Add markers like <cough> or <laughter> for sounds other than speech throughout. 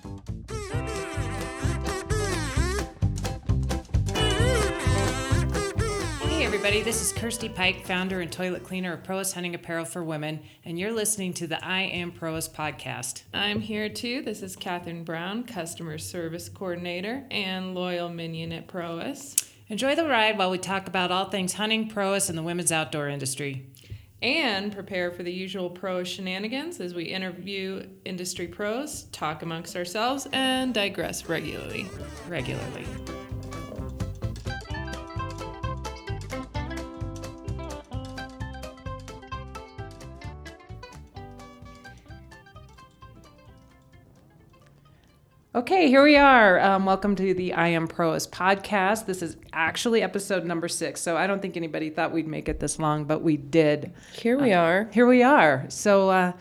Hey everybody, this is Kirstie Pike, founder and toilet cleaner of Prois Hunting Apparel for Women, and you're listening to the I Am Prois podcast. I'm here too. This is Katherine Brown, customer service coordinator and loyal minion at Prois. Enjoy the ride while we talk about all things hunting, Prois, and the women's outdoor industry. And prepare for the usual pro shenanigans as we interview industry pros, talk amongst ourselves, and digress regularly. Regularly. Okay, here we are. Um, welcome to the I Am Prois podcast. This is actually episode number six, so I don't think anybody thought we'd make it this long, but we did. Here we are. Here we are. So, uh,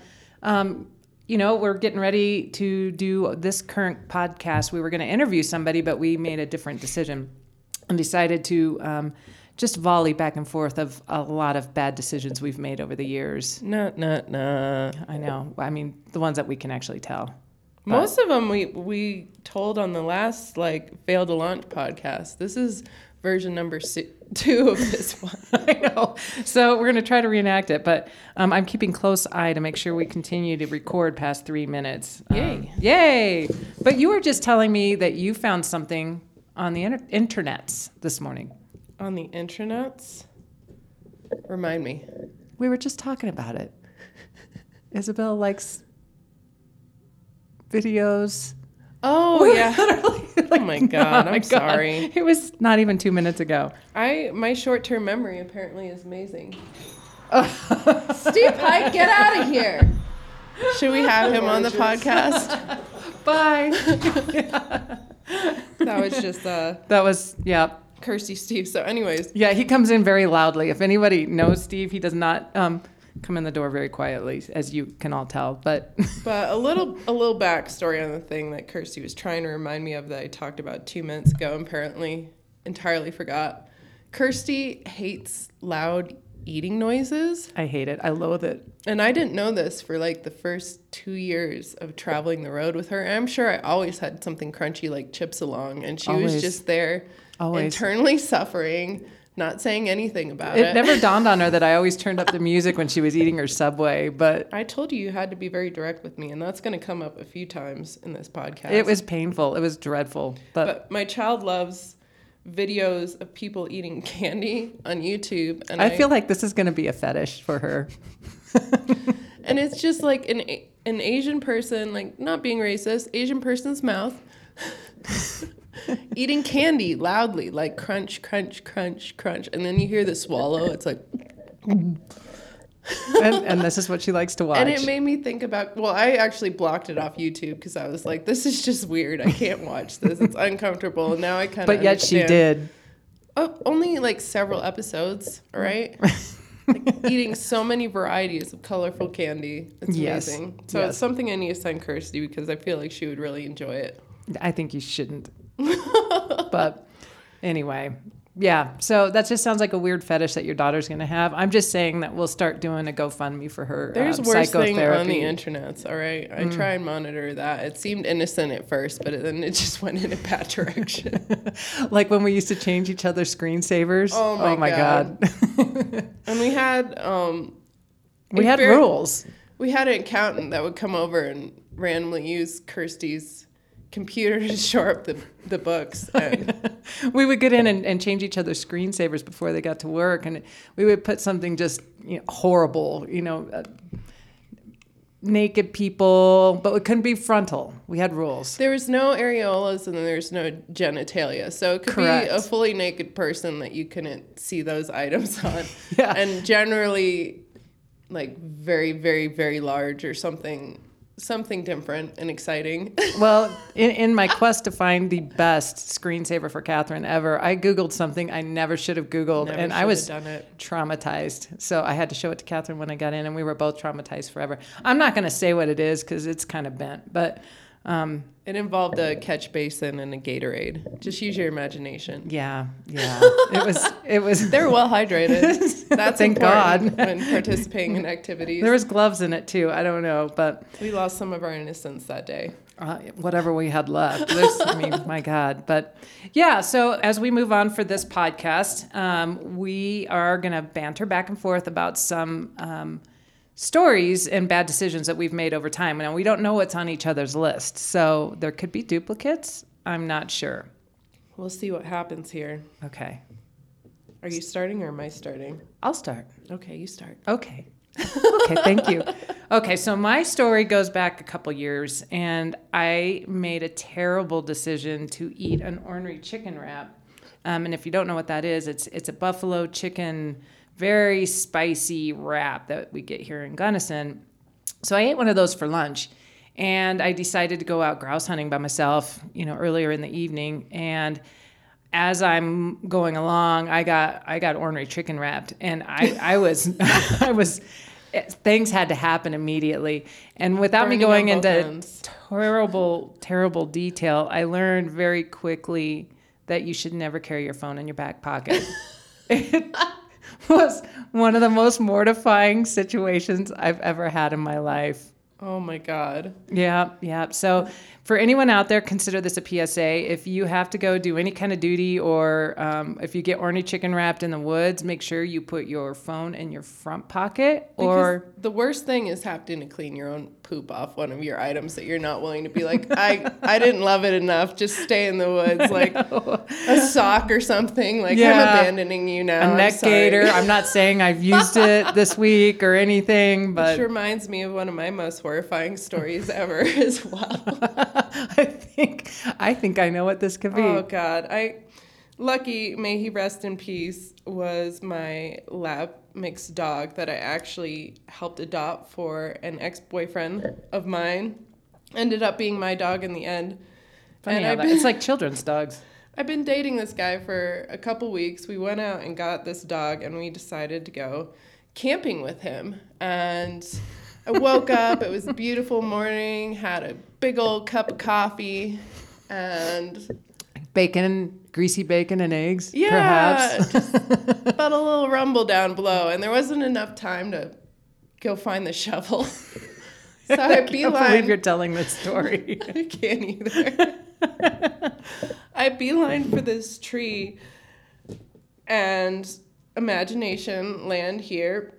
um, you know, we're getting ready to do this current podcast. We were going to interview somebody, but we made a different decision and decided to um, just volley back and forth of a lot of bad decisions we've made over the years. Nah, nah, nah. I know. I mean, the ones that we can actually tell. Most of them we we told on the last like fail to launch podcast. This is version number si- <laughs> two of this one. <laughs> I know. So we're going to try to reenact it, but um, I'm keeping close eye to make sure we continue to record past three minutes. Um, Yay. yay! But you were just telling me that you found something on the inter- internets this morning. on the internets. Remind me. We were just talking about it. Isabel likes videos. Oh <laughs> yeah. Literally, Oh my god, Oh I'm my God. sorry. It was not even two minutes ago. I my short term memory apparently is amazing. <laughs> Steve Pike, get out of here. Should we have him on the podcast? <laughs> Bye. That was just uh that was yeah. Kirstie Steve. So anyways, Yeah, he comes in very loudly. If anybody knows Steve, he does not um, come in the door very quietly, as you can all tell. But <laughs> but a little a little backstory on the thing that Kirstie was trying to remind me of that I talked about two minutes ago and apparently entirely forgot. Kirstie hates loud eating noises. I hate it. I loathe it. And I didn't know this for like the first two years of traveling the road with her. And I'm sure I always had something crunchy like chips along, and she Always. was just there Always. internally suffering, not saying anything about it. It never dawned on her that I always turned up the music when she was eating her Subway, but I told you you had to be very direct with me, and that's going to come up a few times in this podcast. it was painful. It was dreadful. But, But my child loves videos of people eating candy on YouTube, and I feel like this is going to be a fetish for her. <laughs> and it's just like an an Asian person, like not being racist, Asian person's mouth <laughs> <laughs> eating candy loudly, like crunch, crunch, crunch, crunch, and then you hear the swallow. It's like, <laughs> and, and this is what she likes to watch. and it made me think about. Well, I actually blocked it off YouTube because I was like, this is just weird. I can't watch this. It's uncomfortable. And now I kind of. but yet she did. Oh, only like several episodes. All right. <laughs> like eating so many varieties of colorful candy. It's Yes. amazing. So Yes. it's something I need to send Kirstie because I feel like she would really enjoy it. I think you shouldn't. <laughs> but anyway, yeah. So that just sounds like a weird fetish that your daughter's going to have. I'm just saying that we'll start doing a GoFundMe for her. There's uh, worse thing on the internets. All right, I try and monitor that. It seemed innocent at first, but then it <laughs> just went in a bad <laughs> direction. like when we used to change each other's screensavers. Oh my god. and we had um, we had very- rules. we had an accountant that would come over and randomly use Kirstie's computer to shore up the the books. <laughs> And we would get in and, and change each other's screensavers before they got to work, and we would put something just you know, horrible, you know, uh, naked people, but it couldn't be frontal. We had rules. There was no areolas and then there's no genitalia. So it could be a fully naked person that you couldn't see those items <laughs> on. Yeah. And generally like very, very, very large or something something different and exciting. <laughs> Well, in, in my quest to find the best screensaver for Katherine ever, I Googled something I never should have Googled, Never and I was traumatized. So I had to show it to Katherine when I got in, and we were both traumatized forever. I'm not going to say what it is because it's kind of bent, but Um, It involved a catch basin and a Gatorade. Just use your imagination. yeah, yeah. <laughs> It was. It was. They're well hydrated. <laughs> That's Thank God. when participating in activities. There was gloves in it too. I don't know, but we lost some of our innocence that day. uh, whatever we had left. This, I mean, <laughs> my God. But yeah, so as we move on for this podcast, um, we are going to banter back and forth about some um, stories and bad decisions that we've made over time. Now, we don't know what's on each other's list, so there could be duplicates. I'm not sure. We'll see what happens here. Okay, Are you starting or am I starting? I'll start. Okay, you start. Okay. okay, thank you. Okay, so my story goes back a couple years, and I made a terrible decision to eat an ornery chicken wrap. Um, and if you don't know what that is, it's it's a buffalo chicken, very spicy wrap that we get here in Gunnison. So I ate one of those for lunch, and I decided to go out grouse hunting by myself, you know, earlier in the evening, and as I'm going along, I got I got ornery chicken wrapped, and I I was <laughs> I was things had to happen immediately, and without me going into ends. terrible terrible detail, I learned very quickly that you should never carry your phone in your back pocket. it <laughs> <laughs> <laughs> was one of the most mortifying situations I've ever had in my life. Oh my God. Yeah, yeah. So, for anyone out there, consider this a PSA. If you have to go do any kind of duty, or um, if you get orny chicken wrapped in the woods, make sure you put your phone in your front pocket. Or Because the worst thing is having to clean your own poop off one of your items that you're not willing to be like, I, I didn't love it enough. Just stay in the woods, <laughs> like a sock or something. Like I'm abandoning you now. a I'm neck gaiter. I'm not saying I've used it <laughs> this week or anything, but Which reminds me of one of my most horrifying stories ever <laughs> as well. <laughs> I think I think I know what this could be. Oh God, I lucky may he rest in peace was my lab mixed dog that I actually helped adopt for an ex boyfriend of mine. Ended up being my dog in the end. Funny and how that, been- it's like children's dogs. <laughs> I've been dating this guy for a couple weeks. We went out and got this dog, and we decided to go camping with him. And I woke up. It was a beautiful morning. Had a big old cup of coffee, and Bacon, greasy bacon and eggs, yeah, perhaps. just felt a little rumble down below, and there wasn't enough time to go find the shovel. so <laughs> I I can't believe you're telling this story. <laughs> I can't either. I beeline for this tree and imagination land here.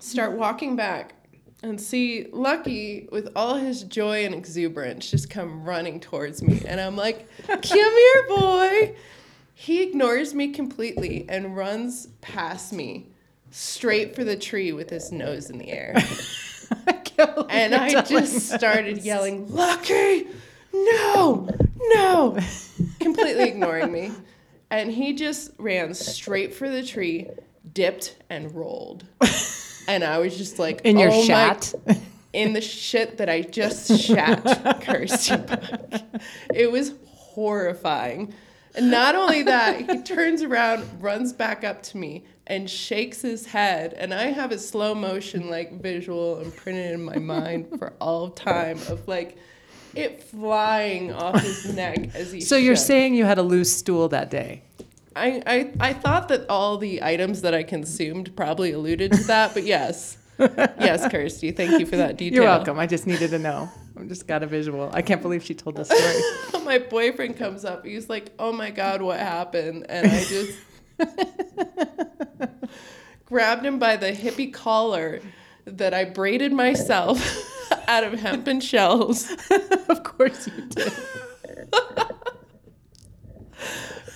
Start walking back and see Lucky with all his joy and exuberance just come running towards me. And I'm like, come here, boy. He ignores me completely and runs past me straight for the tree with his nose in the air. <laughs> I And I just started yelling, Lucky, no, no, completely ignoring me. And he just ran straight for the tree, dipped, and rolled. <laughs> And I was just like, in your "Oh my shat. <laughs> in the shit that I just shat, <laughs> Kirstie Buck. It was horrifying. And not only that, he turns around, runs back up to me, and shakes his head. And I have a slow motion like visual imprinted in my mind <laughs> for all time of like it flying off his neck as he So you're saying you had a loose stool that day? I, I I thought that all the items that I consumed probably alluded to that, but yes. <laughs> yes, Kirstie, thank you for that <laughs> detail. You're welcome. I just needed to know. I just got a visual. I can't believe she told this story. <laughs> my boyfriend comes up. He's like, "Oh my god, what happened?" And I just grabbed him by the hippie collar that I braided myself out of hempen shells. of course you did.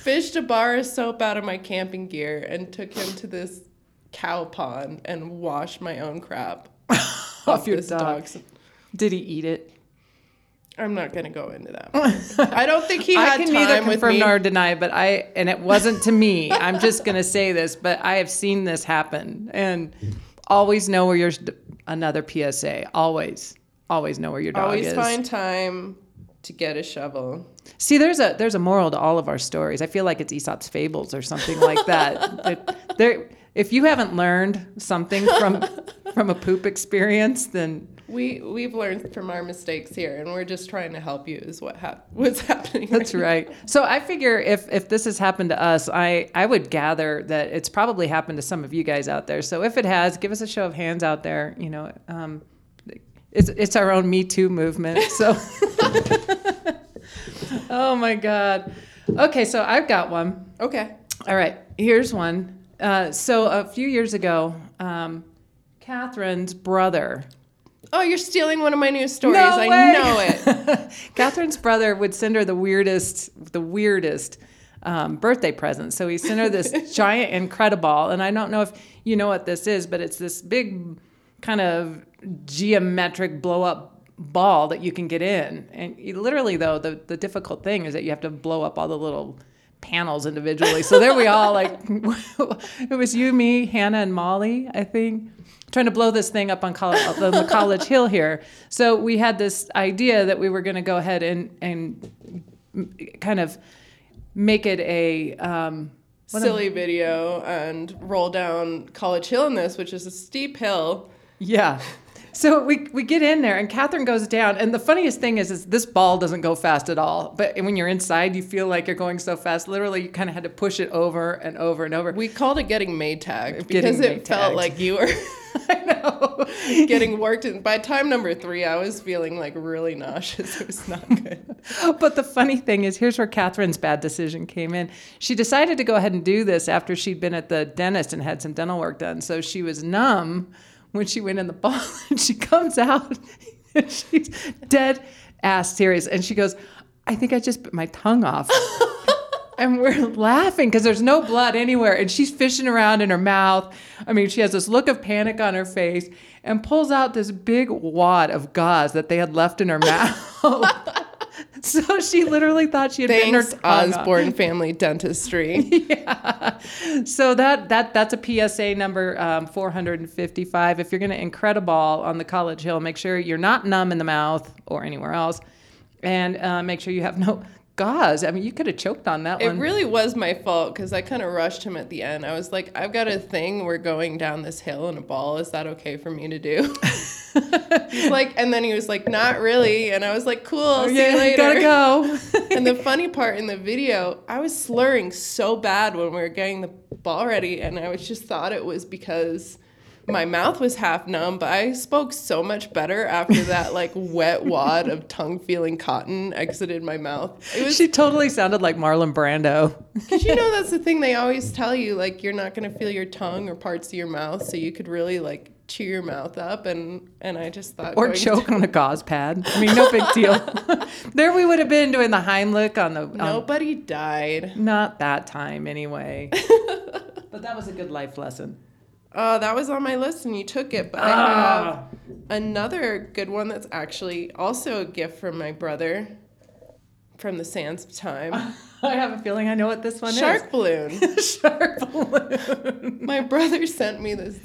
Fished a bar of soap out of my camping gear and took him to this cow pond and washed my own crap <laughs> Off your this dog. dog's. Did he eat it? I'm not gonna go into that. <laughs> I don't think he had I can neither confirm nor deny, but I and it wasn't to me. I'm just gonna say this, but I have seen this happen, and always know where your another PSA. Always, always know where your dog Always is. Always find time to get a shovel. See, there's a there's a moral to all of our stories. I feel like it's Aesop's fables or something like that. <laughs> That there, if you haven't learned something from from a poop experience, then We we've learned from our mistakes here, and we're just trying to help you. Is what hap- what's <laughs> happening? That's right. So I figure if if this has happened to us, I I would gather that it's probably happened to some of you guys out there. So if it has, give us a show of hands out there. You know, um, it's it's our own Me Too movement. So, <laughs> oh my God. Okay, so I've got one. Okay. All right, here's one. Uh, so a few years ago, um, Katherine's brother Oh, you're stealing one of my news stories. No I way. know it. <laughs> Katherine's brother would send her the weirdest, the weirdest um, birthday present. So he sent her this <laughs> giant Incredible, and I don't know if you know what this is, but it's this big kind of geometric blow up ball that you can get in. And literally, though, the the difficult thing is that you have to blow up all the little panels individually. So there we all like <laughs> it was you, me, Hannah, and Molly, I think trying to blow this thing up on college, the college hill here. So we had this idea that we were going to go ahead and and kind of make it a um, Silly video and roll down College Hill in this, which is a steep hill. Yeah. So we, we get in there and Katherine goes down. And the funniest thing is, is this ball doesn't go fast at all. But when you're inside, you feel like you're going so fast. Literally, you kind of had to push it over and over and over. We called it getting Getting because it felt like you were <laughs> I know. <laughs> getting worked. And by time number three, I was feeling like really nauseous. <laughs> It was not good. But the funny thing is, here's where Katherine's bad decision came in. She decided to go ahead and do this after she'd been at the dentist and had some dental work done. So she was numb when she went in the ball, <laughs> and she comes out and <laughs> she's dead ass serious. And she goes, I think I just bit my tongue off. <laughs> And we're laughing because there's no blood anywhere. And she's fishing around in her mouth. I mean, she has this look of panic on her face and pulls out this big wad of gauze that they had left in her mouth. <laughs> so she literally thought she had bitten her Thanks, tongue off. Osborne Family Dentistry. <laughs> Yeah. So that that that's a PSA number um, 455. If you're going to incredible on the College Hill, make sure you're not numb in the mouth or anywhere else, and uh, make sure you have no gauze. I mean, you could have choked on that It one. It really was my fault because I kind of rushed him at the end. I was like, I've got a thing. We're going down this hill in a ball. Is that okay for me to do? He's <laughs> like, and then he was like, not really. And I was like, cool. Oh, see you later. gotta go. <laughs> and the funny part in the video, I was slurring so bad when we were getting the ball ready, and I was just thought it was because my mouth was half numb, but I spoke so much better after <laughs> that like wet wad of tongue feeling cotton exited my mouth. It was she totally sounded like Marlon Brando. <laughs> because you know <laughs> that's the thing they always tell you like you're not gonna feel your tongue or parts of your mouth, so you could really like chew your mouth up, and and I just thought Or choke on a gauze pad. I mean, no big deal. there we would have been doing the Heimlich on the. on- Nobody died. not that time, anyway. but that was a good life lesson. Oh, that was on my list and you took it. But I Ah. have another good one that's actually also a gift from my brother from the sands of time. <laughs> I have a feeling I know what this one is. Shark balloon. is. <laughs> Shark balloon. my brother sent me this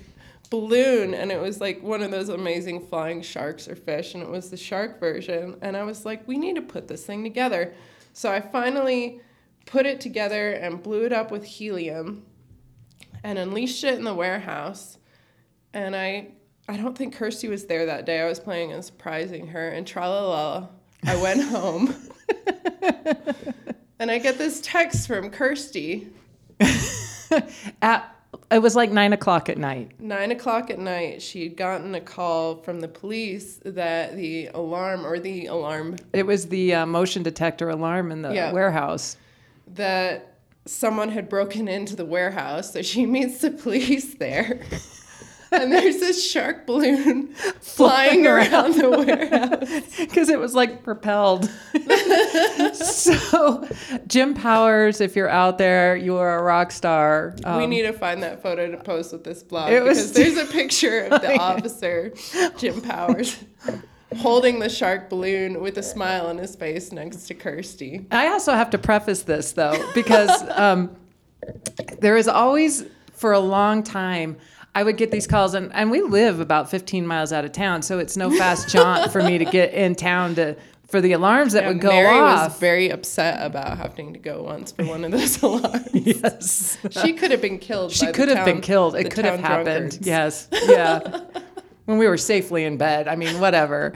balloon and it was like one of those amazing flying sharks or fish and it was the shark version and I was like we need to put this thing together. So I finally put it together and blew it up with helium and unleashed it in the warehouse. And I I don't think Kirstie was there that day. I was playing and surprising her and tra la la. I went <laughs> home. <laughs> and I get this text from Kirstie. At, it was like nine o'clock at night. Nine o'clock at night, she had gotten a call from the police that the alarm or the alarm It was the uh, motion detector alarm in the Yeah. warehouse. that someone had broken into the warehouse. So she meets the police there. And there's this shark balloon <laughs> flying around the warehouse. <laughs> because it was like propelled. <laughs> so, Jim Powers, if you're out there, you are a rock star. we Um, need to find that photo to post with this blog It was- because there's a picture of the officer, Jim Powers, holding the shark balloon with a smile on his face next to Kirstie. I also have to preface this though, because <laughs> um, there is always, for a long time, I would get these calls, and, and we live about 15 miles out of town, so it's no fast <laughs> jaunt for me to get in town to for the alarms that would And go Mary off. was very upset about having to go once for one of those <laughs> alarms. yes. She could have been killed. She could have been killed. It could have happened. drunkards. Yes. Yeah. When we were safely in bed. I mean, whatever.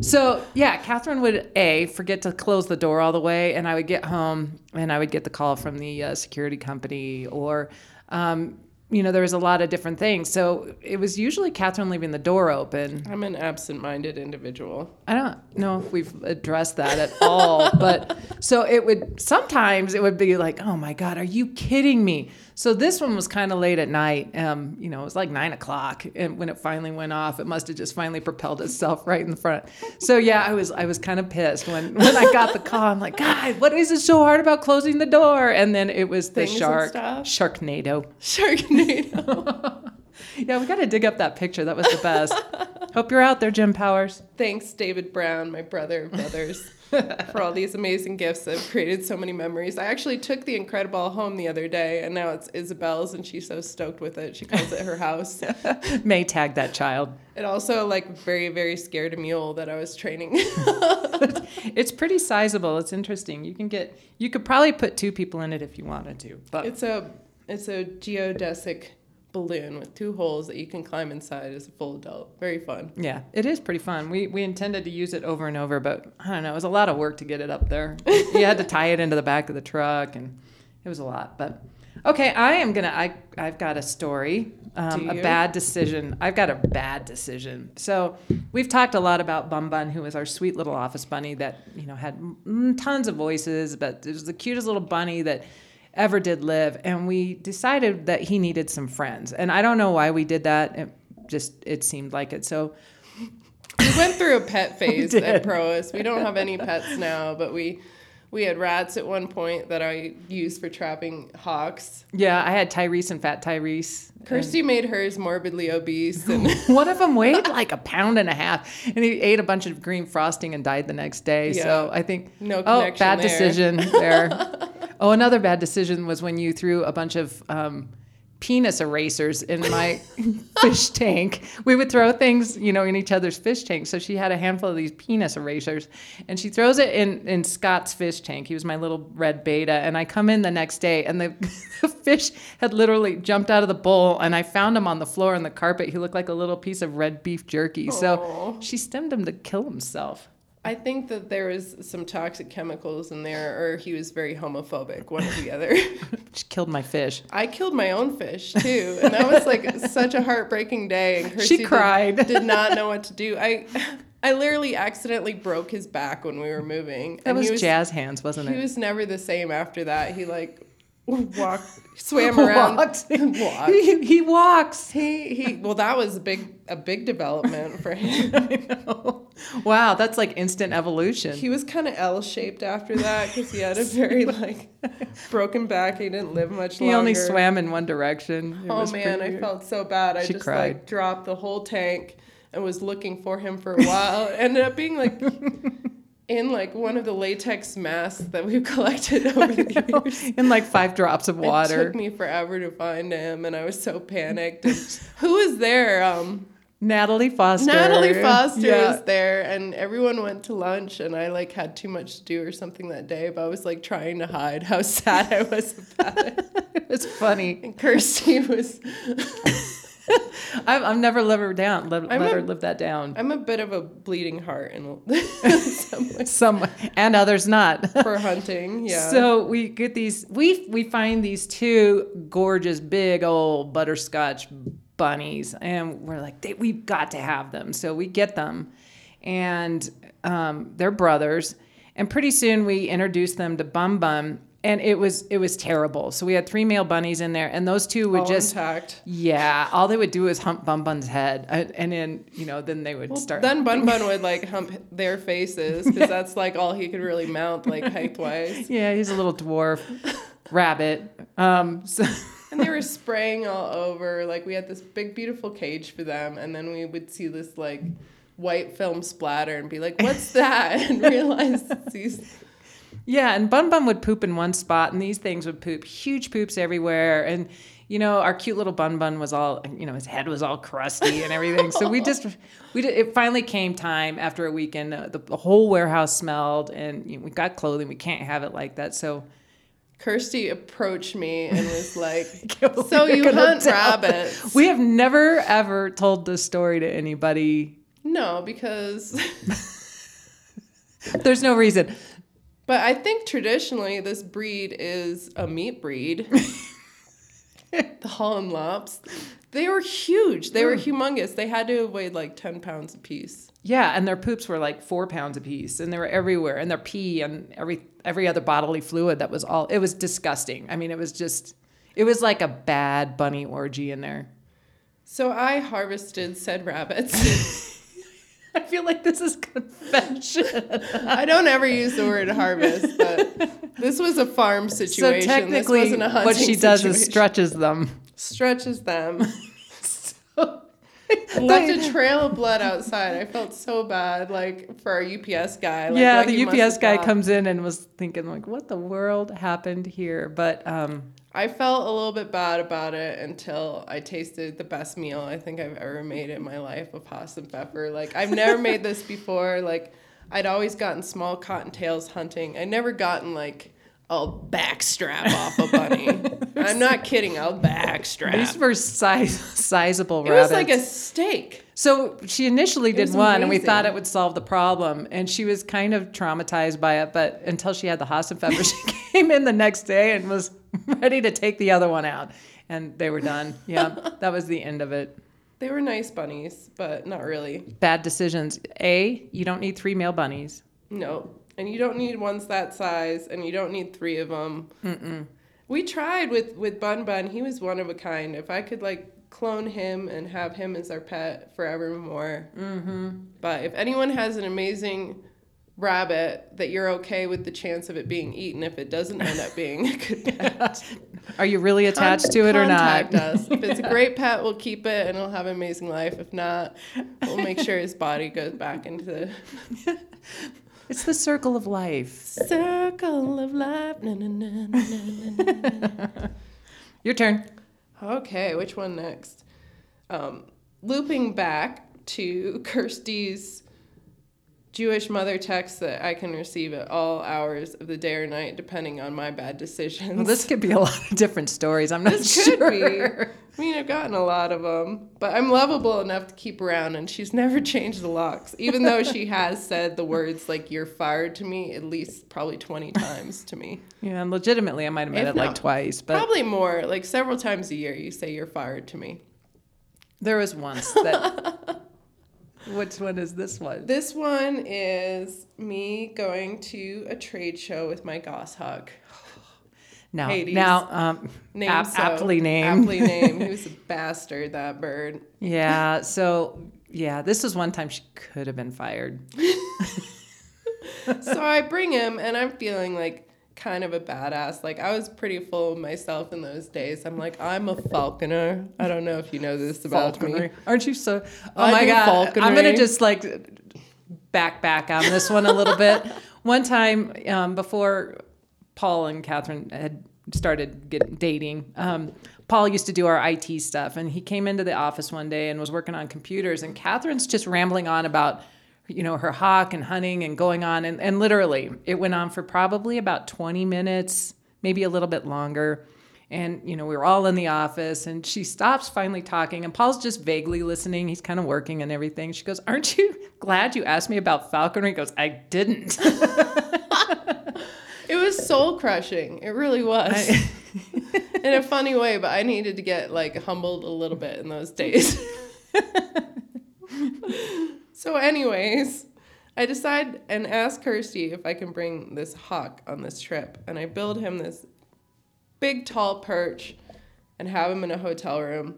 so yeah, Katherine would a forget to close the door all the way, and I would get home and I would get the call from the uh, security company or. Um, you know, there was a lot of different things. So it was usually Katherine leaving the door open. I'm an absent-minded individual. I don't know if we've addressed that at all, but so it would sometimes it would be like, oh my God, are you kidding me? So this one was kind of late at night. Um, you know, it was like nine o'clock, and when it finally went off, it must have just finally propelled itself <laughs> right in the front. So yeah, I was I was kind of pissed when <laughs> when I got the call. I'm like, God, what is it so hard about closing the door? And then it was the Things shark? Sharknado. Sharknado. <laughs> Yeah, we got to dig up that picture. That was the best. Hope you're out there, Jim Powers. Thanks, David Brown, my brother brothers, for all these amazing gifts that have created so many memories. I actually took the Incredible home the other day, and now it's Isabel's, and she's so stoked with it. She calls it her house. <laughs> May tag that child. It also like very very scared a mule that I was training. <laughs> It's pretty sizable. It's interesting. You can get you could probably put two people in it if you wanted to. But it's a it's a geodesic balloon with two holes that you can climb inside as a full adult. Very fun. yeah, it is pretty fun. We we intended to use it over and over, but I don't know. It was a lot of work to get it up there. you had to tie it into the back of the truck, and it was a lot. But okay, I am gonna. I I've got a story. Um, a bad decision. I've got a bad decision. So we've talked a lot about Bum Bun, who was our sweet little office bunny that you know had tons of voices, but it was the cutest little bunny that ever did live. And we decided that he needed some friends, and I don't know why we did that. It just it seemed like it. So We went through a pet <laughs> phase at Prois. We don't have any pets now, but we we had rats at one point that I used for trapping hawks. yeah, I had Tyrese and Fat Tyrese. Kirstie made hers morbidly obese and <laughs> One of them weighed like a pound and a half, and he ate a bunch of green frosting and died the next day. So I think No oh bad there. decision there. <laughs> oh, another bad decision was when you threw a bunch of um, penis erasers in my <laughs> fish tank. We would throw things, you know, in each other's fish tanks. So she had a handful of these penis erasers, and she throws it in in Scott's fish tank. He was my little red betta, and I come in the next day, and the, <laughs> the fish had literally jumped out of the bowl, and I found him on the floor on the carpet. He looked like a little piece of red beef jerky. So she stemmed him to kill himself. I think that there was some toxic chemicals in there or he was very homophobic, one or the other. <laughs> She killed my fish. I killed my own fish too, and that was like such a heartbreaking day. And <laughs> Kirstie did- cried. Did, not know what to do. I, I literally accidentally broke his back when we were moving. That and was, he was jazz hands, wasn't it? He was never the same after that. He like <laughs> walked, swam around, Walked. walked. <laughs> he, he walks. He he. Well, that was a big a big development for him. <laughs> I know. Wow, that's like instant evolution. He was kind of L shaped after that because he had a very like broken back. He didn't live much He longer. only swam in one direction. It Oh man, I felt so bad. I She just cried. like dropped the whole tank and was looking for him for a while. Ended up being like in like one of the latex masks that we've <laughs> collected over the years. in like five drops of water. It took me forever to find him, and I was so panicked. <laughs> Who was there? Um, Natalie Foster. Natalie Foster Yeah. was there, and everyone went to lunch, and I like had too much to do or something that day. But I was like trying to hide how <laughs> sad I was about it. it was funny. And Kirstie was. <laughs> I've, I've never let her down. Let, let a- her live that down. I'm a bit of a bleeding heart in <laughs> some ways Some and others not. <laughs> for hunting. Yeah. So we get these. We we find these two gorgeous, big old butterscotch bunnies, and we're like, they, we've got to have them. So we get them, and um, they're brothers. And pretty soon we introduce them to Bun Bun, and it was it was terrible. So we had three male bunnies in there, and those two would all just intact. yeah, all they would do is hump Bun Bun's head, and, and then you know then they would Well, start. then Bun Bun would like hump their faces <laughs> because that's like all he could really mount like height wise. yeah, he's a little dwarf rabbit. Um, so. <laughs> And they were spraying all over. Like we had this big beautiful cage for them, and then we would see this like white film splatter and be like, "What's that?" <laughs> and realize it's these. Yeah, and Bun Bun would poop in one spot, and these things would poop huge poops everywhere. And you know, our cute little Bun Bun was all, you know, his head was all crusty and everything. so we just, <laughs> we did. It finally came time after a weekend. Uh, the, the whole warehouse smelled, and you know, we got clothing. We can't have it like that. So Kirstie approached me and was <laughs> like, "So you're hunt tell rabbits?" <laughs> We have never ever told this story to anybody. No, because There's no reason. But I think traditionally this breed is a meat breed. <laughs> the Holland Lops. They were huge. They were hmm. humongous. They had to have weighed like 10 pounds apiece. Yeah, and their poops were like four pounds apiece, and they were everywhere, and their pee and every every other bodily fluid that was all. It was disgusting. I mean, it was just. It was like a bad bunny orgy in there. So I harvested said rabbits. <laughs> <laughs> I feel like this is confession. <laughs> I don't ever use the word harvest, but this was a farm so situation. this technically, wasn't a what she does is stretches them. stretches them. <laughs> So- <laughs> Left a trail of blood outside. I felt so bad, like for our UPS guy. Like, yeah, the UPS guy thought. comes in and was thinking like, "What the world happened here?" But um, I felt a little bit bad about it until I tasted the best meal I think I've ever made in my life of pasta and pepper. Like I've never made this <laughs> before. Like I'd always gotten small cottontails hunting. I never gotten like I'll backstrap off a bunny. <laughs> I'm not kidding. I'll backstrap. these were size sizable it rabbits. was like a steak. So she initially did one, and we thought it would solve the problem. And she was kind of traumatized by it, but until she had the Hasenpfeffer, she <laughs> came in the next day and was ready to take the other one out. And they were done. Yeah, <laughs> that was the end of it. They were nice bunnies, but not really. Bad decisions. A, you don't need three male bunnies. No. And you don't need ones that size, and you don't need three of them. We tried with with Bun Bun. He was one of a kind. If I could like clone him and have him as our pet forevermore. Mm-hmm. But if anyone has an amazing rabbit that you're okay with the chance of it being eaten if it doesn't end up being a good <laughs> pet. Are you really attached to it or not? Contact us. If it's a <laughs> great pet, we'll keep it and it'll have an amazing life. If not, we'll make sure his body goes back into the <laughs> It's the circle of life. circle of life. Na, na, na, na, na, na. <laughs> Your turn. Okay, which one next? Um, looping back to <laughs> Kirstie's Jewish mother texts that I can receive at all hours of the day or night, depending on my bad decisions. Well, this could be a lot of different stories. I'm not This sure. could be. I mean, I've gotten a lot of them, but I'm lovable enough to keep around, and she's never <laughs> changed the locks, even though she has said the words like "you're fired" to me at least probably 20 <laughs> times to me. Yeah, and legitimately, I might have met If it like twice, but Probably more, like several times a year. You say "you're fired" to me. there was once that. <laughs> Which one is this one? This one is me going to a trade show with my goshawk. <sighs> Now, Hades. now, um, Named ap- so. aptly named. Aptly named. <laughs> He was a bastard, that bird. yeah. So, yeah, this was one time she could have been fired. <laughs> so I bring him, and I'm feeling like kind of a badass. Like I was pretty full of myself in those days. I'm like, I'm a falconer. I don't know if you know this about me. Aren't you so? Oh I my god! I'm gonna just like back back on this one a little bit. <laughs> One time um, before Paul and Katherine had started get, dating, um, Paul used to do our IT stuff, and he came into the office one day and was working on computers, and Katherine's just rambling on about. You know, her hawk and hunting and going on. And, and literally, it went on for probably about 20 minutes, maybe a little bit longer. And, you know, we were all in the office and she stops finally talking and Paul's just vaguely listening. He's kind of working and everything. She goes, Aren't you glad you asked me about falconry? He goes, I didn't. <laughs> It was soul crushing. It really was. <laughs> in a funny way, but I needed to get like humbled a little bit in those days. <laughs> so, anyways, I decide and ask Kirstie if I can bring this hawk on this trip. And I build him this big tall perch and have him in a hotel room.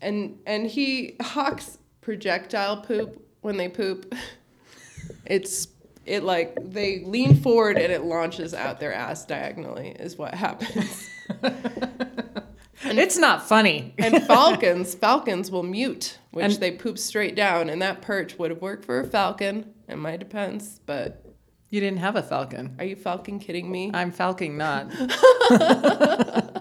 And and he hawks projectile poop when they poop. <laughs> It's it like they lean forward and it launches out their ass diagonally is what happens. <laughs> And it's not funny. And falcons, falcons will mute, which And- they poop straight down, and that perch would have worked for a falcon in my defense. But You didn't have a falcon. are you falcon kidding me? I'm falcon not. <laughs>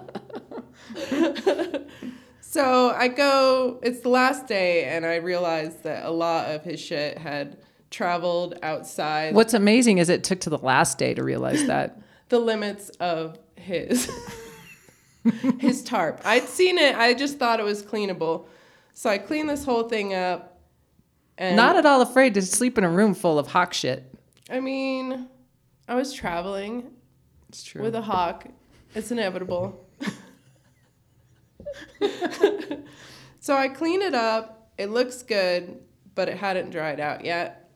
So I go, it's the last day, and I realize that a lot of his shit had traveled outside. What's amazing is it took to the last day to realize that. <laughs> the limits of his <laughs> his tarp. I'd seen it. I just thought it was cleanable. So I clean this whole thing up. And Not at all afraid to sleep in a room full of hawk shit. I mean, I was traveling It's true. with a hawk. It's inevitable. <laughs> so I clean it up. It looks good, but it hadn't dried out yet.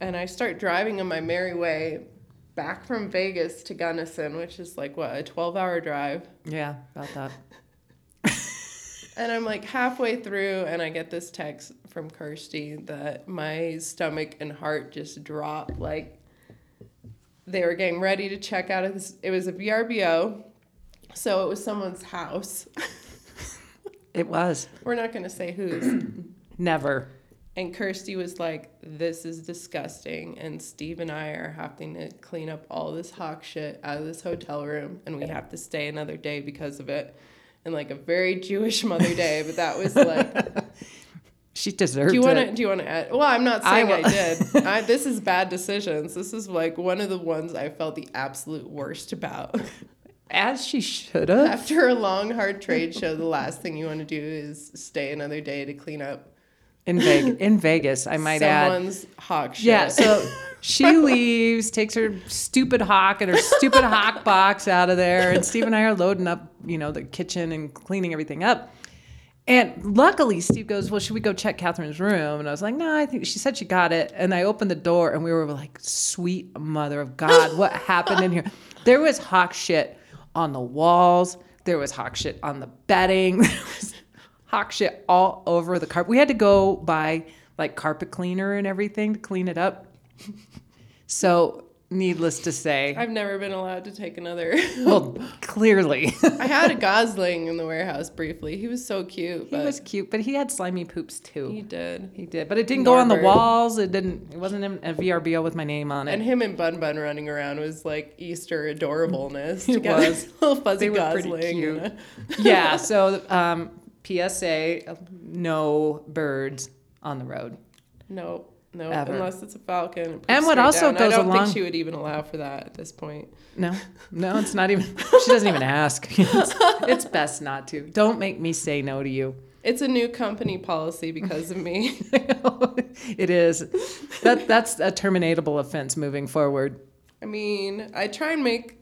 And I start driving on my merry way back from Vegas to Gunnison, which is like what, a 12 hour drive. yeah, about that. And I'm like halfway through, and I get this text from Kirstie that my stomach and heart just dropped. Like they were getting ready to check out of this. It was a VRBO, so it was someone's house. <laughs> It was. We're not going to say whose. <clears throat> Never. And Kirstie was like, This is disgusting. And Steve and I are having to clean up all this hawk shit out of this hotel room, and we have to stay another day because of it. And like a very Jewish Mother Day, but that was like <laughs> She deserved it. Do you want to? Do you want to add? Well, I'm not saying I, will- did. <laughs> I, this is bad decisions. This is like one of the ones I felt the absolute worst about. As she should have. After a long, hard trade show, the last thing you want to do is stay another day to clean up In Vegas, in Vegas, I might add. someone's hawk shit. Yeah, so she leaves, takes her stupid hawk and her stupid hawk <laughs> box out of there, and Steve and I are loading up, you know, the kitchen and cleaning everything up. And luckily, Steve goes, "Well, should we go check Katherine's room?" And I was like, "No, I think she said she got it." And I opened the door, and we were like, "Sweet mother of God, what happened in here?" <laughs> There was hawk shit on the walls. There was hawk shit on the bedding. <laughs> There was hawk shit all over the carpet. We had to go buy like carpet cleaner and everything to clean it up. So, needless to say, I've never been allowed to take another. <laughs> well, clearly I had a Gosling in the warehouse briefly. He was so cute, he was cute, but he had slimy poops too. he did. He did, but it didn't go on the walls. It didn't. It wasn't in a VRBO with my name on it. And him and Bun Bun running around was like Easter adorableness. <laughs> It together. was. <laughs> little fuzzy They Gosling. yeah. So, um, PSA: no birds on the road. No, no, Ever. unless it's a falcon. And what also down. goes I don't along- think she would even allow for that at this point. No, <laughs> no, it's not even. She doesn't even ask. <laughs> It's, it's best not to. Don't make me say no to you. It's a new company policy because of me. <laughs> it is. That that's a terminatable offense moving forward. I mean, I try and make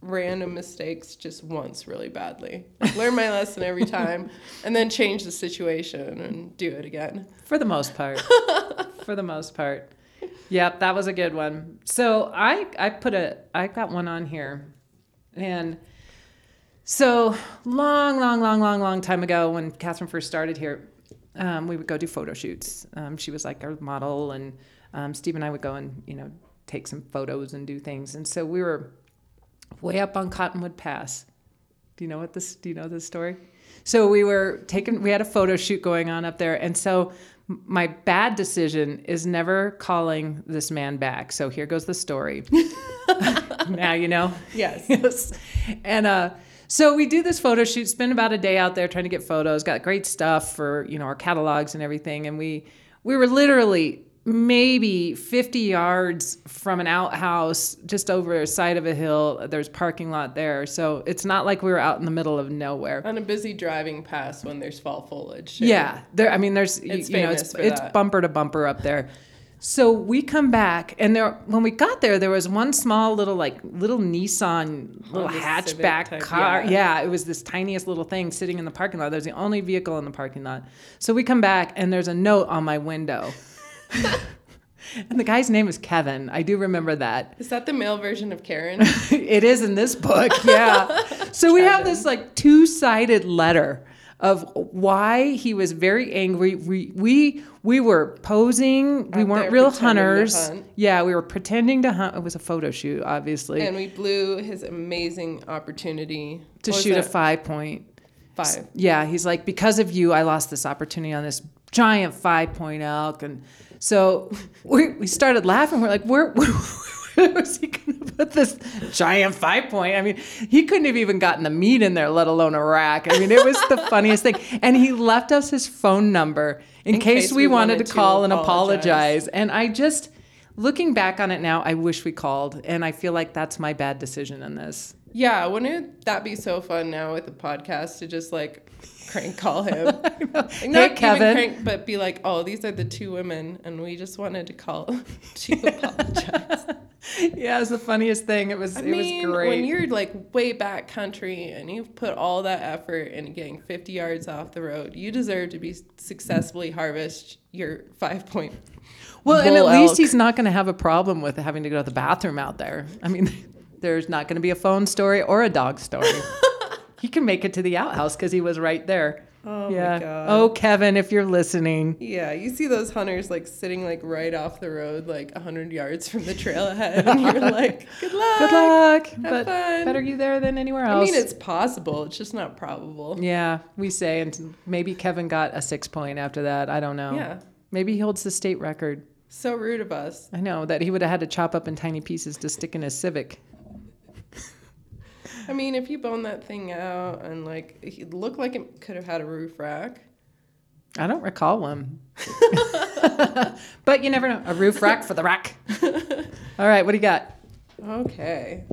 random mistakes just once really badly. Learn my lesson every <laughs> time and then change the situation and do it again. For the most part. <laughs> For the most part. Yep, that was a good one. So I I put a I got one on here. And so long, long, long, long, long time ago when Katherine first started here, um, we would go do photo shoots. Um, she was like our model and um, Steve and I would go and, you know, take some photos and do things. And so we were way up on Cottonwood Pass. Do you know what this? Do you know this story? So we were taking. We had a photo shoot going on up there, and so my bad decision is never calling this man back. So here goes the story. <laughs> now you know. Yes. <laughs> Yes. And uh, so we do this photo shoot, spend about a day out there trying to get photos, got great stuff for, you know, our catalogs and everything. And we we were literally maybe 50 yards from an outhouse just over the side of a hill. There's parking lot there. So it's not like we were out in the middle of nowhere. On a busy driving pass when there's fall foliage. Yeah, there. I mean, there's you- It's you know, it's it's that. bumper to bumper up there. So we come back, and there when we got there, there was one small little like little Nissan little oh, Civic hatchback type, car. yeah. Yeah. it was this tiniest little thing sitting in the parking lot. There's the only vehicle in the parking lot. So we come back, and there's a note on my window. <laughs> And the guy's name is Kevin. I do remember that. Is that the male version of Karen? <laughs> it is in this book, yeah. <laughs> so we have this like two-sided letter of why he was very angry. We we we were posing. we Out weren't real hunters. hunt. Yeah, we were pretending to hunt. It was a photo shoot, obviously, and we blew his amazing opportunity to shoot a five point. five. Yeah, he's like, because of you, I lost this opportunity on this giant five point elk. And so <laughs> we, we started laughing. We're like, where, <laughs> where, where was he going to put this giant five point? I mean, he couldn't have even gotten the meat in there, let alone a rack. I mean, it was the <laughs> funniest thing. And he left us his phone number in, case, we, wanted, to call and apologize. And I just, looking back on it now, I wish we called, and I feel like that's my bad decision in this. Yeah, wouldn't that be so fun now with the podcast to just like crank call him? <laughs> Like, not Hey, Kevin. even crank, but be like, oh, these are the two women, and we just wanted to call <laughs> to <laughs> apologize. yeah, it was the funniest thing. It was I it mean, was great. when you're like way back country and you've put all that effort in getting 50 yards off the road, you deserve to be successfully harvest your five point. well, and at bull least he's not going to have a problem with having to go to the bathroom out there. I mean, there's not going to be a phone story or a dog story. He can make it to the outhouse because he was right there. Oh yeah. my god. Oh, Kevin, if you're listening. Yeah, you see those hunters like sitting like right off the road, like 100 yards from the trailhead, and you're <laughs> like, good luck. Good luck. but fun. better you there than anywhere else." I mean, it's possible. It's just not probable. yeah, we say, and maybe Kevin got a six point after that. I don't know. Yeah. Maybe he holds the state record. So rude of us. I know that he would have had to chop up in tiny pieces to stick in his Civic. I mean, if you bone that thing out and like it looked like it could have had a roof rack. I don't recall one. <laughs> but you never know. A roof rack for the rack. <laughs> All right, what do you got? Okay.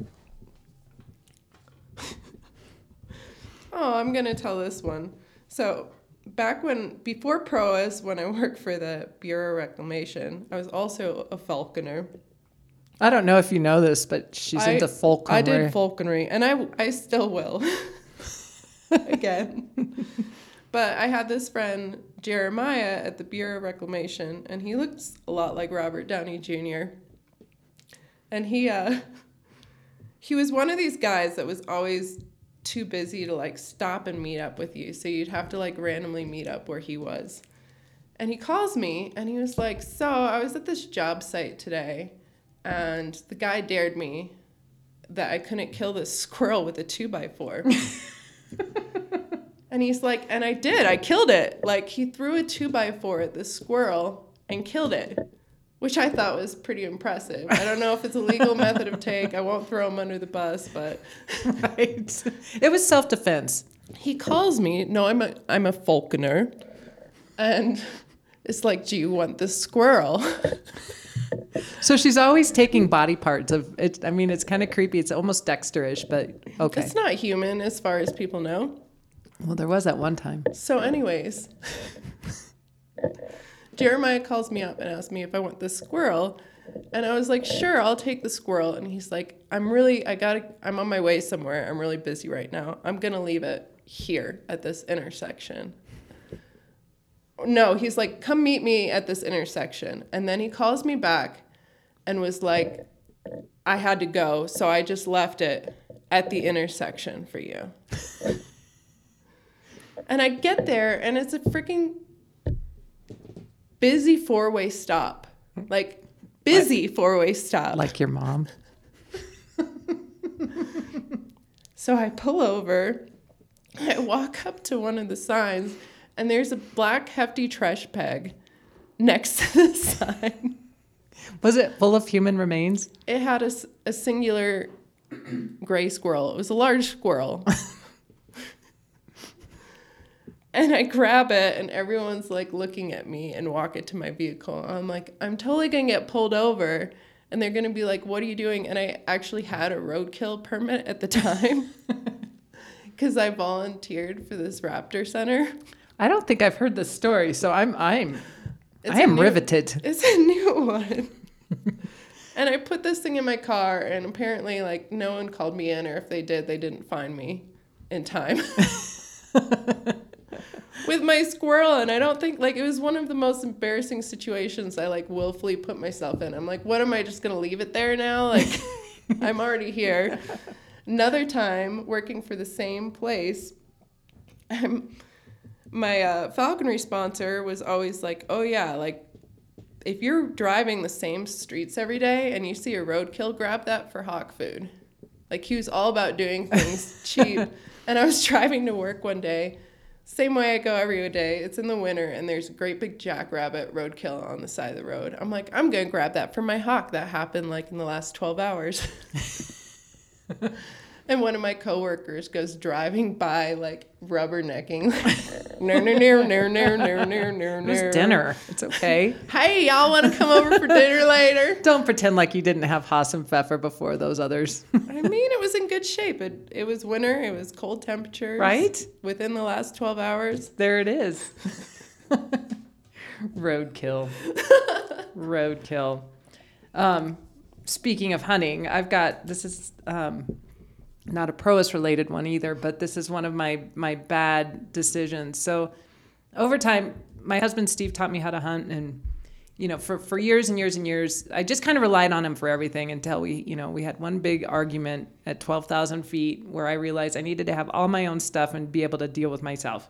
oh, I'm gonna tell this one. So back when before Prois, when I worked for the Bureau of Reclamation, I was also a falconer. I don't know if you know this, but she's I- into folk. I did falconry, and I I still will. <laughs> Again. but I had this friend, Jeremiah, at the Bureau of Reclamation, and he looks a lot like Robert Downey Jr. And he uh he was one of these guys that was always too busy to like stop and meet up with you. So you'd have to like randomly meet up where he was. And he calls me and he was like, So I was at this job site today and the guy dared me that I couldn't kill this <laughs> squirrel with a two by four. <laughs> and he's like, and I did, I killed it. Like he threw a two by four at this squirrel and killed it. Which I thought was pretty impressive. I don't know if it's a legal <laughs> method of take. I won't throw him under the bus, but right. It was self defense. he calls me. No, I'm a I'm a falconer, and it's like, do you want this squirrel? So she's always taking body parts of it. I mean, it's kind of creepy. It's almost Dexterish, but okay. It's not human, as far as people know. Well, there was at one time. So, anyways, Jeremiah calls me up and asks me if I want the squirrel. And I was like, sure, I'll take the squirrel. And he's like, I'm really, I gotta, I'm on my way somewhere. I'm really busy right now. I'm gonna leave it here at this intersection. No, he's like, come meet me at this intersection. And then he calls me back and was like, I had to go. So I just left it at the intersection for you. <laughs> And I get there and it's a freaking busy four way stop. Like, busy four way stop. Like your mom. <laughs> So I pull over, I walk up to one of the signs, and there's a black hefty trash bag next to the <laughs> sign. Was it full of human remains? It had a singular gray squirrel. It was a large squirrel. <laughs> and I grab it, and everyone's like looking at me and walk it to my vehicle. I'm like, I'm totally gonna get pulled over. And they're gonna be like, What are you doing? And I actually had a roadkill permit at the time <laughs> because I volunteered for this raptor center. I don't think I've heard this story, so I'm I'm It's I am new- riveted. It's a new one. <laughs> and I put this thing in my car, and apparently, like, no one called me in, or if they did, they didn't find me in time. <laughs> With my squirrel, and I don't think, like, it was one of the most embarrassing situations I, like, willfully put myself in. I'm like, what am I just gonna leave it there now? Like, <laughs> I'm already here. Another time, working for the same place, I'm, my uh, falconry sponsor was always like, "Oh yeah, like if you're driving the same streets every day and you see a roadkill, grab that for hawk food." Like he was all about doing <laughs> things cheap. And I was driving to work one day, same way I go every day. It's in the winter and there's a great big jackrabbit roadkill on the side of the road. I'm like, I'm gonna grab that for my hawk. That happened like in the last 12 hours. <laughs> <laughs> And one of my coworkers goes driving by, like rubbernecking. no, no, no, no, no, no, no, no, It was dinner. It's okay. Hey, y'all want to come over for dinner later? <laughs> Don't pretend like you didn't have Hasenpfeffer before those others. <laughs> I mean, it was in good shape. It, it was winter. It was cold temperatures. Right? Within the last 12 hours. there it is. <laughs> Roadkill. Roadkill. Um, speaking of hunting, I've got this is um, not a Prois related one either, but this is one of my my bad decisions. So over time, my husband Steve taught me how to hunt and you know, for, for years and years and years, I just kind of relied on him for everything until we, you know, we had one big argument at 12,000 feet where I realized I needed to have all my own stuff and be able to deal with myself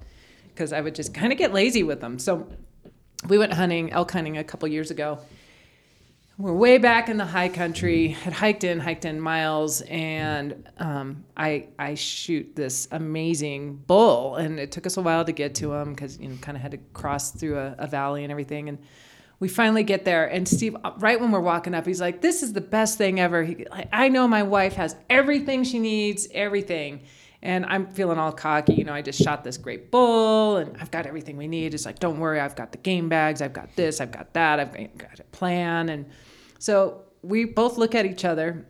because I would just kind of get lazy with them. So we went hunting, elk hunting a couple years ago. We're way back in the high country, had hiked in, hiked in miles, and um, I I shoot this amazing bull, and it took us a while to get to him because you know kind of had to cross through a, a valley and everything, and we finally get there, and Steve, right when we're walking up, he's like, "This is the best thing ever." He, I know my wife has everything she needs, everything. And I'm feeling all cocky, you know. I just shot this great bull, and I've got everything we need. It's like, don't worry, I've got the game bags, I've got this, I've got that, I've got a plan. And so we both look at each other,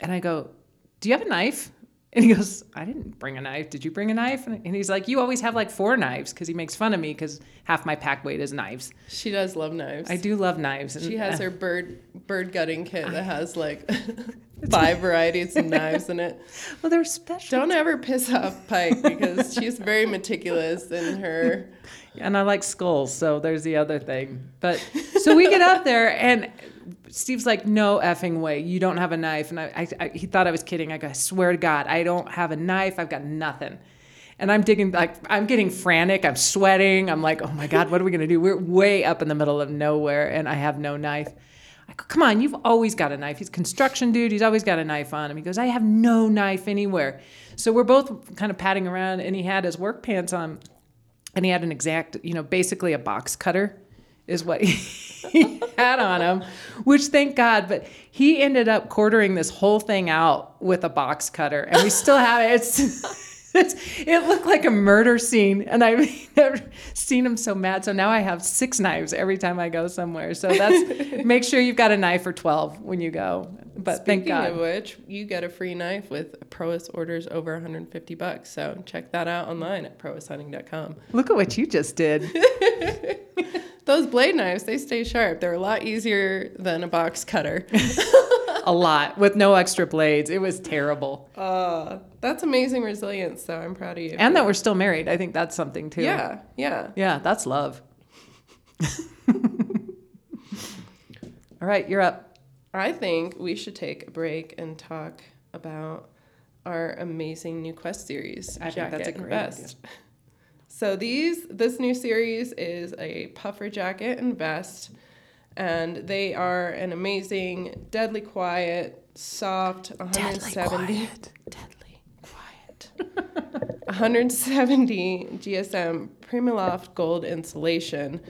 and I go, "Do you have a knife?" <laughs> And he goes, "I didn't bring a knife. Did you bring a knife?" And he's like, "You always have like four knives," because he makes fun of me because half my pack weight is knives. She does love knives. I do love knives. And, She has uh, <laughs> her bird bird gutting kit that has like <laughs> five varieties of knives in it. well, they're special. Don't ever piss off Pike because she's very meticulous in her. <laughs> and I like skulls, so there's the other thing. But so we get up there, and Steve's like, "No effing way, you don't have a knife." And I, I, I he thought I was kidding. I go, "I swear to God, I don't have a knife. I've got nothing." And I'm digging, like I'm getting frantic. I'm sweating. I'm like, "Oh my God, what are we gonna do?" We're way up in the middle of nowhere, and I have no knife. "Come on, you've always got a knife." He's a construction dude. He's always got a knife on him. He goes, "I have no knife anywhere." So we're both kind of patting around, and he had his work pants on and he had an exact, you know, basically a box cutter is what <laughs> he had on him, which thank God, but he ended up quartering this whole thing out with a box cutter and we still have it. It's it looked like a murder scene and I've <laughs> never seen him so mad. So now I have six knives every time I go somewhere. So that's <laughs> make sure you've got a knife or 12 when you go. But thank Speaking God. of which, you get a free knife with Prois orders over 150 bucks. So check that out online at proishunting.com. Look at what you just did. <laughs> Those blade knives, they stay sharp. They're a lot easier than a box cutter. a lot with no extra blades. It was terrible. Uh, that's amazing resilience, though. I'm proud of you. And that we're still married. I think that's something too. yeah, yeah. Yeah, that's love. <laughs> All right, you're up. I think we should take a break and talk about our amazing new Quest series, I think that's a Jacket great Vest. So these this new series is a puffer jacket and vest, and they are an amazing, deadly quiet, soft, 170 Deadly quiet. 170 GSM Primaloft gold insulation.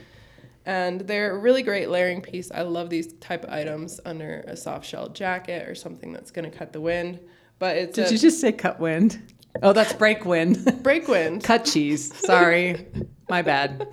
And they're a really great layering piece. I love these type of items under a soft shell jacket or something that's going to cut the wind. But it's Did a you just say cut wind? Oh, that's break wind. <laughs> break wind. cut cheese. Sorry. My bad.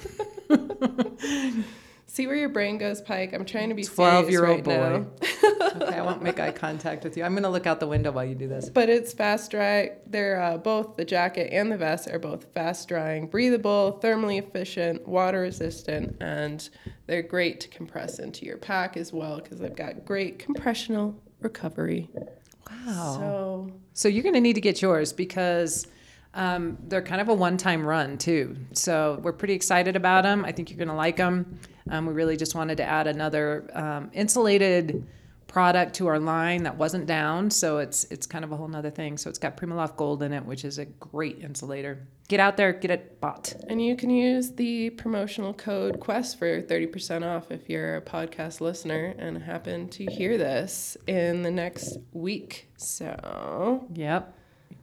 <laughs> See where your brain goes, Pike. I'm trying to be 12 year old right now. boy. <laughs> Okay, I won't make eye contact with you. I'm going to look out the window while you do this. But it's fast dry. They're uh, both the jacket and the vest are both fast drying, breathable, thermally efficient, water resistant, and they're great to compress into your pack as well because they've got great compressional recovery. Wow. So So you're going to need to get yours because um, they're kind of a one-time run too. So we're pretty excited about them. I think you're going to like them. Um, we really just wanted to add another um, insulated product to our line that wasn't down. So it's it's kind of a whole nother thing. So it's got Primaloft Gold in it, which is a great insulator. Get out there, get it bought. and you can use the promotional code Quest for 30% off if you're a podcast listener and happen to hear this in the next week. So Yep.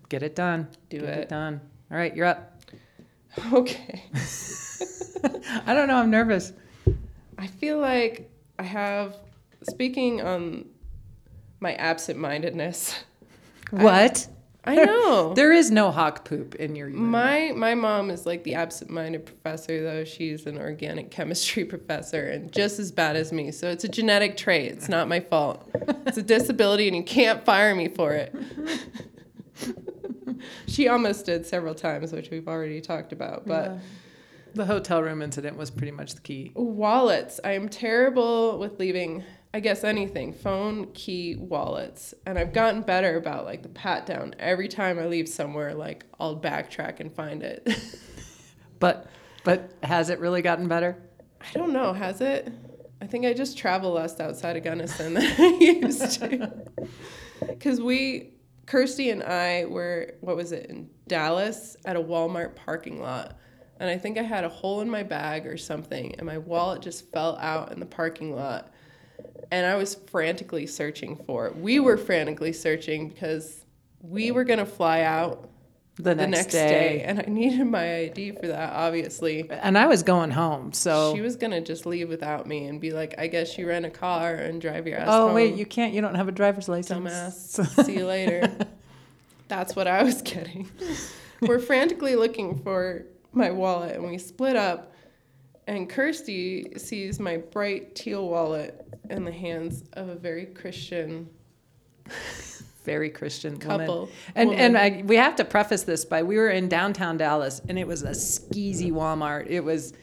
Get it done. Do get it. done. All right, you're up. <laughs> okay. <laughs> I don't know. I'm nervous. I feel like I have, speaking on my absent mindedness, <laughs> What? I know. <laughs> There is no hawk poop in your urine. My my mom is like the absent-minded professor though. She's an organic chemistry <laughs> professor and just as bad as me. So it's a genetic trait. It's not my fault. It's a disability and you can't fire me for it. she almost did several times, which we've already talked about, but Yeah. the hotel room incident was pretty much the key. Wallets. I am terrible with leaving, I guess, anything phone, key, wallets. And I've gotten better about like the pat down. Every time I leave somewhere, like I'll backtrack and find it. <laughs> But but has it really gotten better? I don't know, has it? I think I just travel less outside of Gunnison than <laughs> I used to. <laughs> Because we, Kirstie and I were, what was it, in Dallas at a Walmart parking lot. And I think I had a hole in my bag or something, and my wallet just fell out in the parking lot. And I was frantically searching for it. We were frantically searching because we were going to fly out The the next, next day. day. And I needed my ID for that, obviously. And I was going home, so She was gonna just leave without me and be like, "I guess you rent a car and drive your ass Oh home." wait, you can't you don't have a driver's license. dumbass. <laughs> See you later. That's what I was <laughs> getting. <laughs> We're frantically looking for my wallet, and we split up. And Kirstie sees my bright teal wallet in the hands of a very Christian <laughs> Very Christian couple. woman. And woman. and I, we have to preface this by we were in downtown Dallas and it was a skeezy Walmart. It was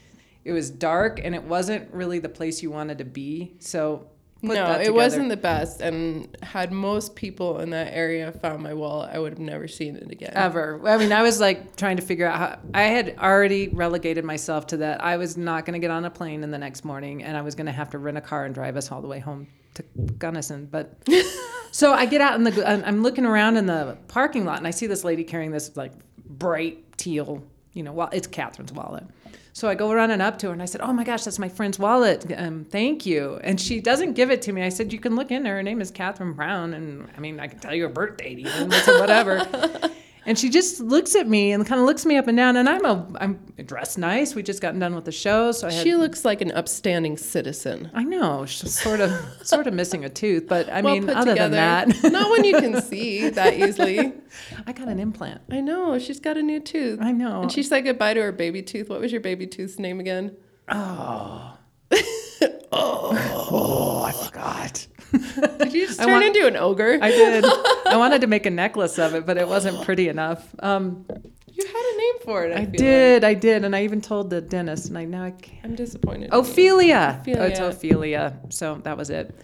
it was dark and it wasn't really the place you wanted to be. So no, it wasn't the best. And had most people in that area found my wallet, I would have never seen it again. ever. I mean, I was like trying to figure out how I had already relegated myself to that. I was not going to get on a plane in the next morning, and I was going to have to rent a car and drive us all the way home to Gunnison. But <laughs> so I get out in the, I'm- I'm looking around in the parking lot, and I see this lady carrying this like bright teal, you know, well, it's Katherine's wallet. So I go running up to her and I said, "Oh my gosh, that's my friend's wallet. Um, thank you." And she doesn't give it to me. I said, "You can look in there. Her name is Katherine Brown, and I mean, I can tell you her birth date even, whatever." <laughs> and she just looks at me and kind of looks me up and down. And I'm a I'm dressed nice. We just gotten done with the show, so I had. She looks like an upstanding citizen. I know, she's sort of sort of missing a tooth, but I well mean, other together. than that, <laughs> Not one you can see that easily. <laughs> I got an implant. I know. She's got a new tooth. I know. And she said goodbye to her baby tooth. What was your baby tooth's name again? oh, <laughs> oh. oh I forgot. <laughs> Did you just I turn want- into an ogre? I did. <laughs> I wanted to make a necklace of it, but it wasn't pretty enough. Um, you had a name for it. I, I did, I did, and I even told the dentist, and I now I can't. I'm disappointed. in you. Ophelia. Oh, it's Ophelia. Ophelia. So that was it.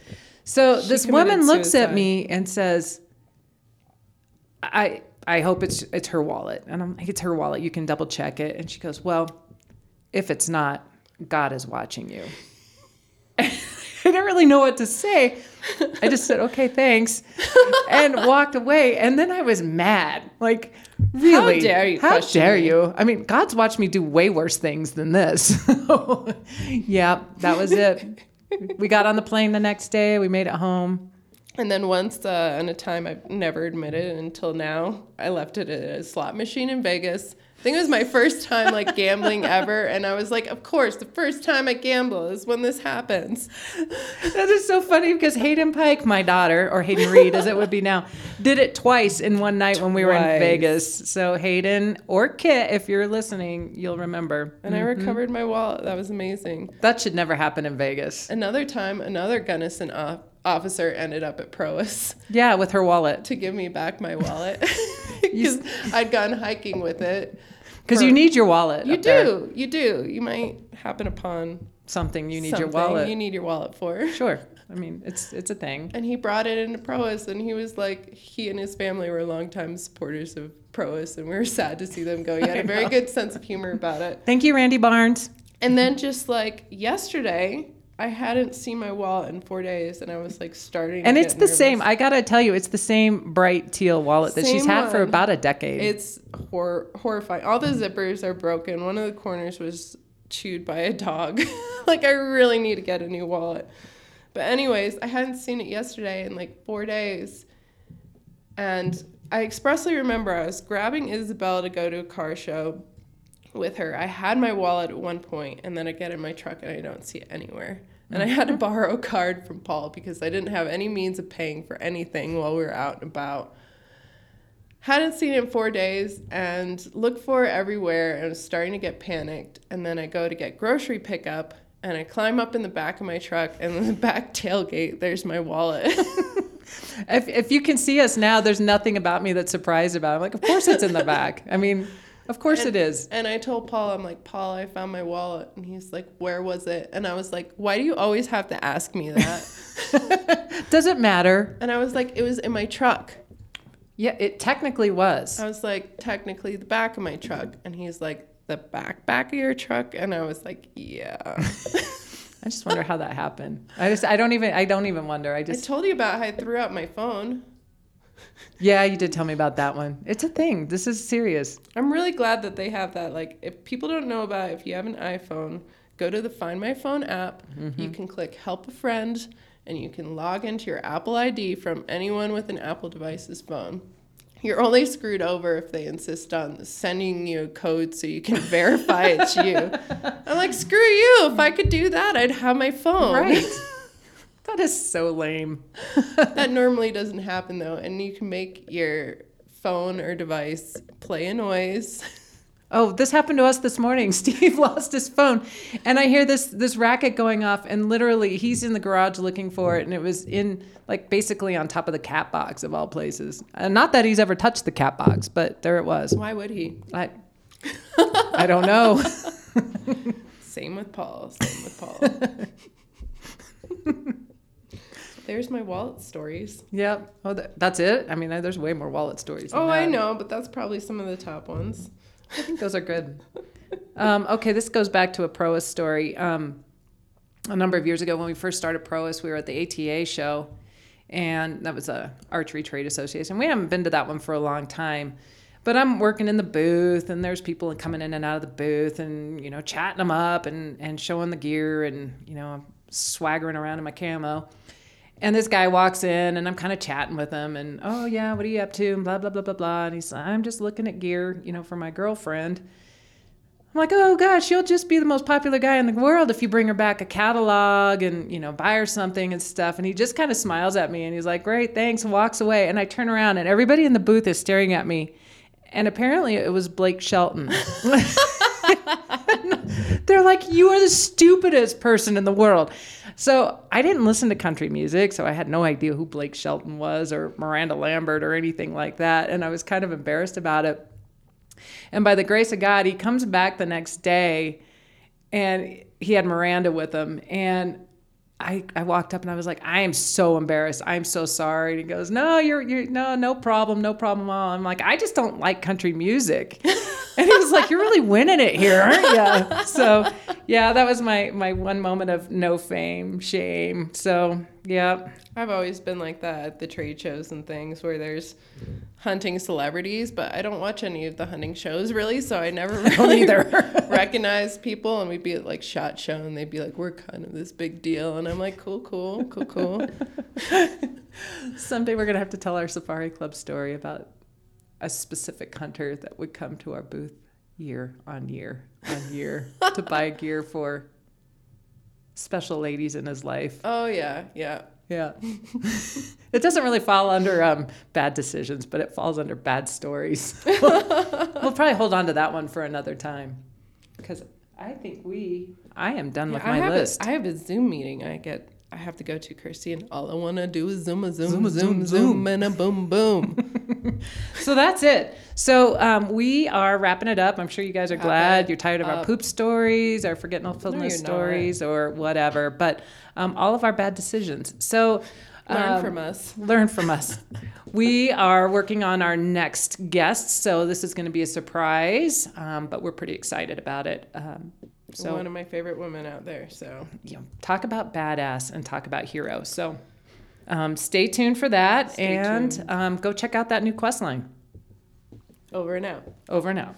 So She this woman looks at me and says, "I I hope it's it's her wallet." And I'm like, "It's her wallet. You can double check it." And she goes, "Well, if it's not, God is watching you." <laughs> I didn't really know what to say. I just said, "Okay, thanks," and walked away. And then I was mad. Like, really? How dare you How dare me? you? I mean, God's watched me do way worse things than this. <laughs> yeah, that was it. we got on the plane the next day. We made it home. And then once, uh, in a time I've never admitted until now, I left it at a slot machine in Vegas. I think it was my first time like gambling ever, and I was like, of course, the first time I gamble is when this happens. That is so funny because Hayden Pike, my daughter, or Hayden Reed as it would be now, did it twice in one night when we were in Vegas. So Hayden or Kit, if you're listening, you'll remember. And I recovered my wallet. That was amazing. That should never happen in Vegas. Another time, another Gunnison off- officer ended up at Prois Yeah, with her wallet. to give me back my wallet <laughs> <laughs> because I'd gone hiking with it. Because you need your wallet. You up there. do, you do. You might happen upon something you need your wallet. You need your wallet for. <laughs> Sure. I mean, it's it's a thing. And he brought it into Prois, and he was like, he and his family were longtime supporters of Prois, and we were sad to see them go. He had a very good sense of humor about it. Thank you, Randy Barnes. And then just like yesterday, I hadn't seen my wallet in four days, and I was like starting. to And it's the same. I gotta tell you, it's the same bright teal wallet that she's Same had for about a decade. It's hor- horrifying. All the zippers are broken. One of the corners was chewed by a dog. <laughs> like I really need to get a new wallet. But anyways, I hadn't seen it yesterday in like 4 days. And I expressly remember I was grabbing Isabel to go to a car show with her. I had my wallet at one point and then I get in my truck and I don't see it anywhere. And I had to mm-hmm. borrow a card from Paul because I didn't have any means of paying for anything while we were out and about. Hadn't seen it in four days and looked for it everywhere and was starting to get panicked. And then I go to get grocery pickup and I climb up in the back of my truck and in the <laughs> back tailgate, there's my wallet. <laughs> If, if you can see us now, there's nothing about me that's surprised about. it. I'm like, of course it's in the back. I mean, of course And- it is. And I told Paul, I'm like, Paul, I found my wallet. And he's like, where was it? And I was like, why do you always have to ask me that? <laughs> Does it matter? and I was like, it was in my truck. Yeah, it technically was. I was like, technically the back of my truck. And he's like, the back back of your truck? And I was like, yeah. <laughs> I just wonder how that happened. I just, I don't even, I don't even wonder. I just. I told you about how I threw out my phone. Yeah, you did tell me about that one. It's a thing. This is serious. I'm really glad that they have that. Like, if people don't know about it, if you have an iPhone, go to the Find My Phone app. Mm-hmm. You can click Help a Friend, and you can log into your Apple ID from anyone with an Apple device's phone. You're only screwed over if they insist on sending you a code so you can verify it's you. <laughs> I'm like, screw you. If I could do that, I'd have my phone. Right. <laughs> that is so lame. <laughs> that normally doesn't happen though, and you can make your phone or device play a noise. Oh, this happened to us this morning. <laughs> Steve lost his phone, and I hear this this racket going off, and literally he's in the garage looking for it, and it was in like basically on top of the cat box of all places. And not that he's ever touched the cat box, but there it was. Why would he? I I don't know. <laughs> Same with Paul. Same with Paul. There's my wallet stories. yep. Oh, th- that's it. I mean, there's way more wallet stories. than Oh, I know, but that's probably some of the top ones. I think those are good. Um, okay, this goes back to a Prois story. Um, a number of years ago, when we first started Prois, we were at the ATA show, and that was a archery trade association. We haven't been to that one for a long time, but I'm working in the booth, and there's people coming in and out of the booth, and you know, chatting them up and and showing the gear, and you know, I'm swaggering around in my camo. And this guy walks in, and I'm kind of chatting with him, and oh yeah, what are you up to? And blah blah blah blah blah. And he's, like, I'm just looking at gear, you know, for my girlfriend. I'm like, oh gosh, you'll just be the most popular guy in the world if you bring her back a catalog and you know buy her something and stuff. And he just kind of smiles at me, and he's like, great, thanks, and walks away. And I turn around, and everybody in the booth is staring at me, and apparently it was Blake Shelton. <laughs> <laughs> <laughs> They're like, you are the stupidest person in the world. So I didn't listen to country music, so I had no idea who Blake Shelton was or Miranda Lambert or anything like that. And I was kind of embarrassed about it. And by the grace of God, he comes back the next day and he had Miranda with him. And I, I walked up and I was like, I am so embarrassed. I'm so sorry. And he goes, No, you're you're no, no problem, no problem at all. I'm like, I just don't like country music. <laughs> and he was like, You're really winning it here, aren't you? <laughs> So yeah, that was my my one moment of no fame, shame. So yeah. I've always been like that at the trade shows and things where there's hunting celebrities, but I don't watch any of the hunting shows really, so I never <laughs> don't really either. <laughs> recognize people. And we'd be at like Shot Show, and they'd be like, "We're kind of this big deal," and I'm like, "Cool, cool, cool, cool." Someday we're gonna have to tell our safari club story about a specific hunter that would come to our booth year on year on <laughs> year to buy gear for special ladies in his life. oh yeah, yeah. Yeah. <laughs> it doesn't really fall under um, bad decisions, but it falls under bad stories. <laughs> we'll probably hold on to that one for another time because I think we, I am done with I my have list. A, I have a Zoom meeting. I get. I have to go to Kirstie, and all I want to do is zoom a zoom, Zoom a zoom, zoom, zoom, zoom. and a boom, boom. <laughs> So that's it. So um, we are wrapping it up. I'm sure you guys are glad you're tired of our poop stories, our forgetfulness No, you're not. stories, or whatever. But um, all of our bad decisions. So Learn um, from us. Learn from us. we are working on our next guest, so this is going to be a surprise, um, but we're pretty excited about it. Um, so One of my favorite women out there. So you know, talk about badass and talk about hero. So um, stay tuned for that, Stay and um, go check out that new quest line. over and out. Over and out.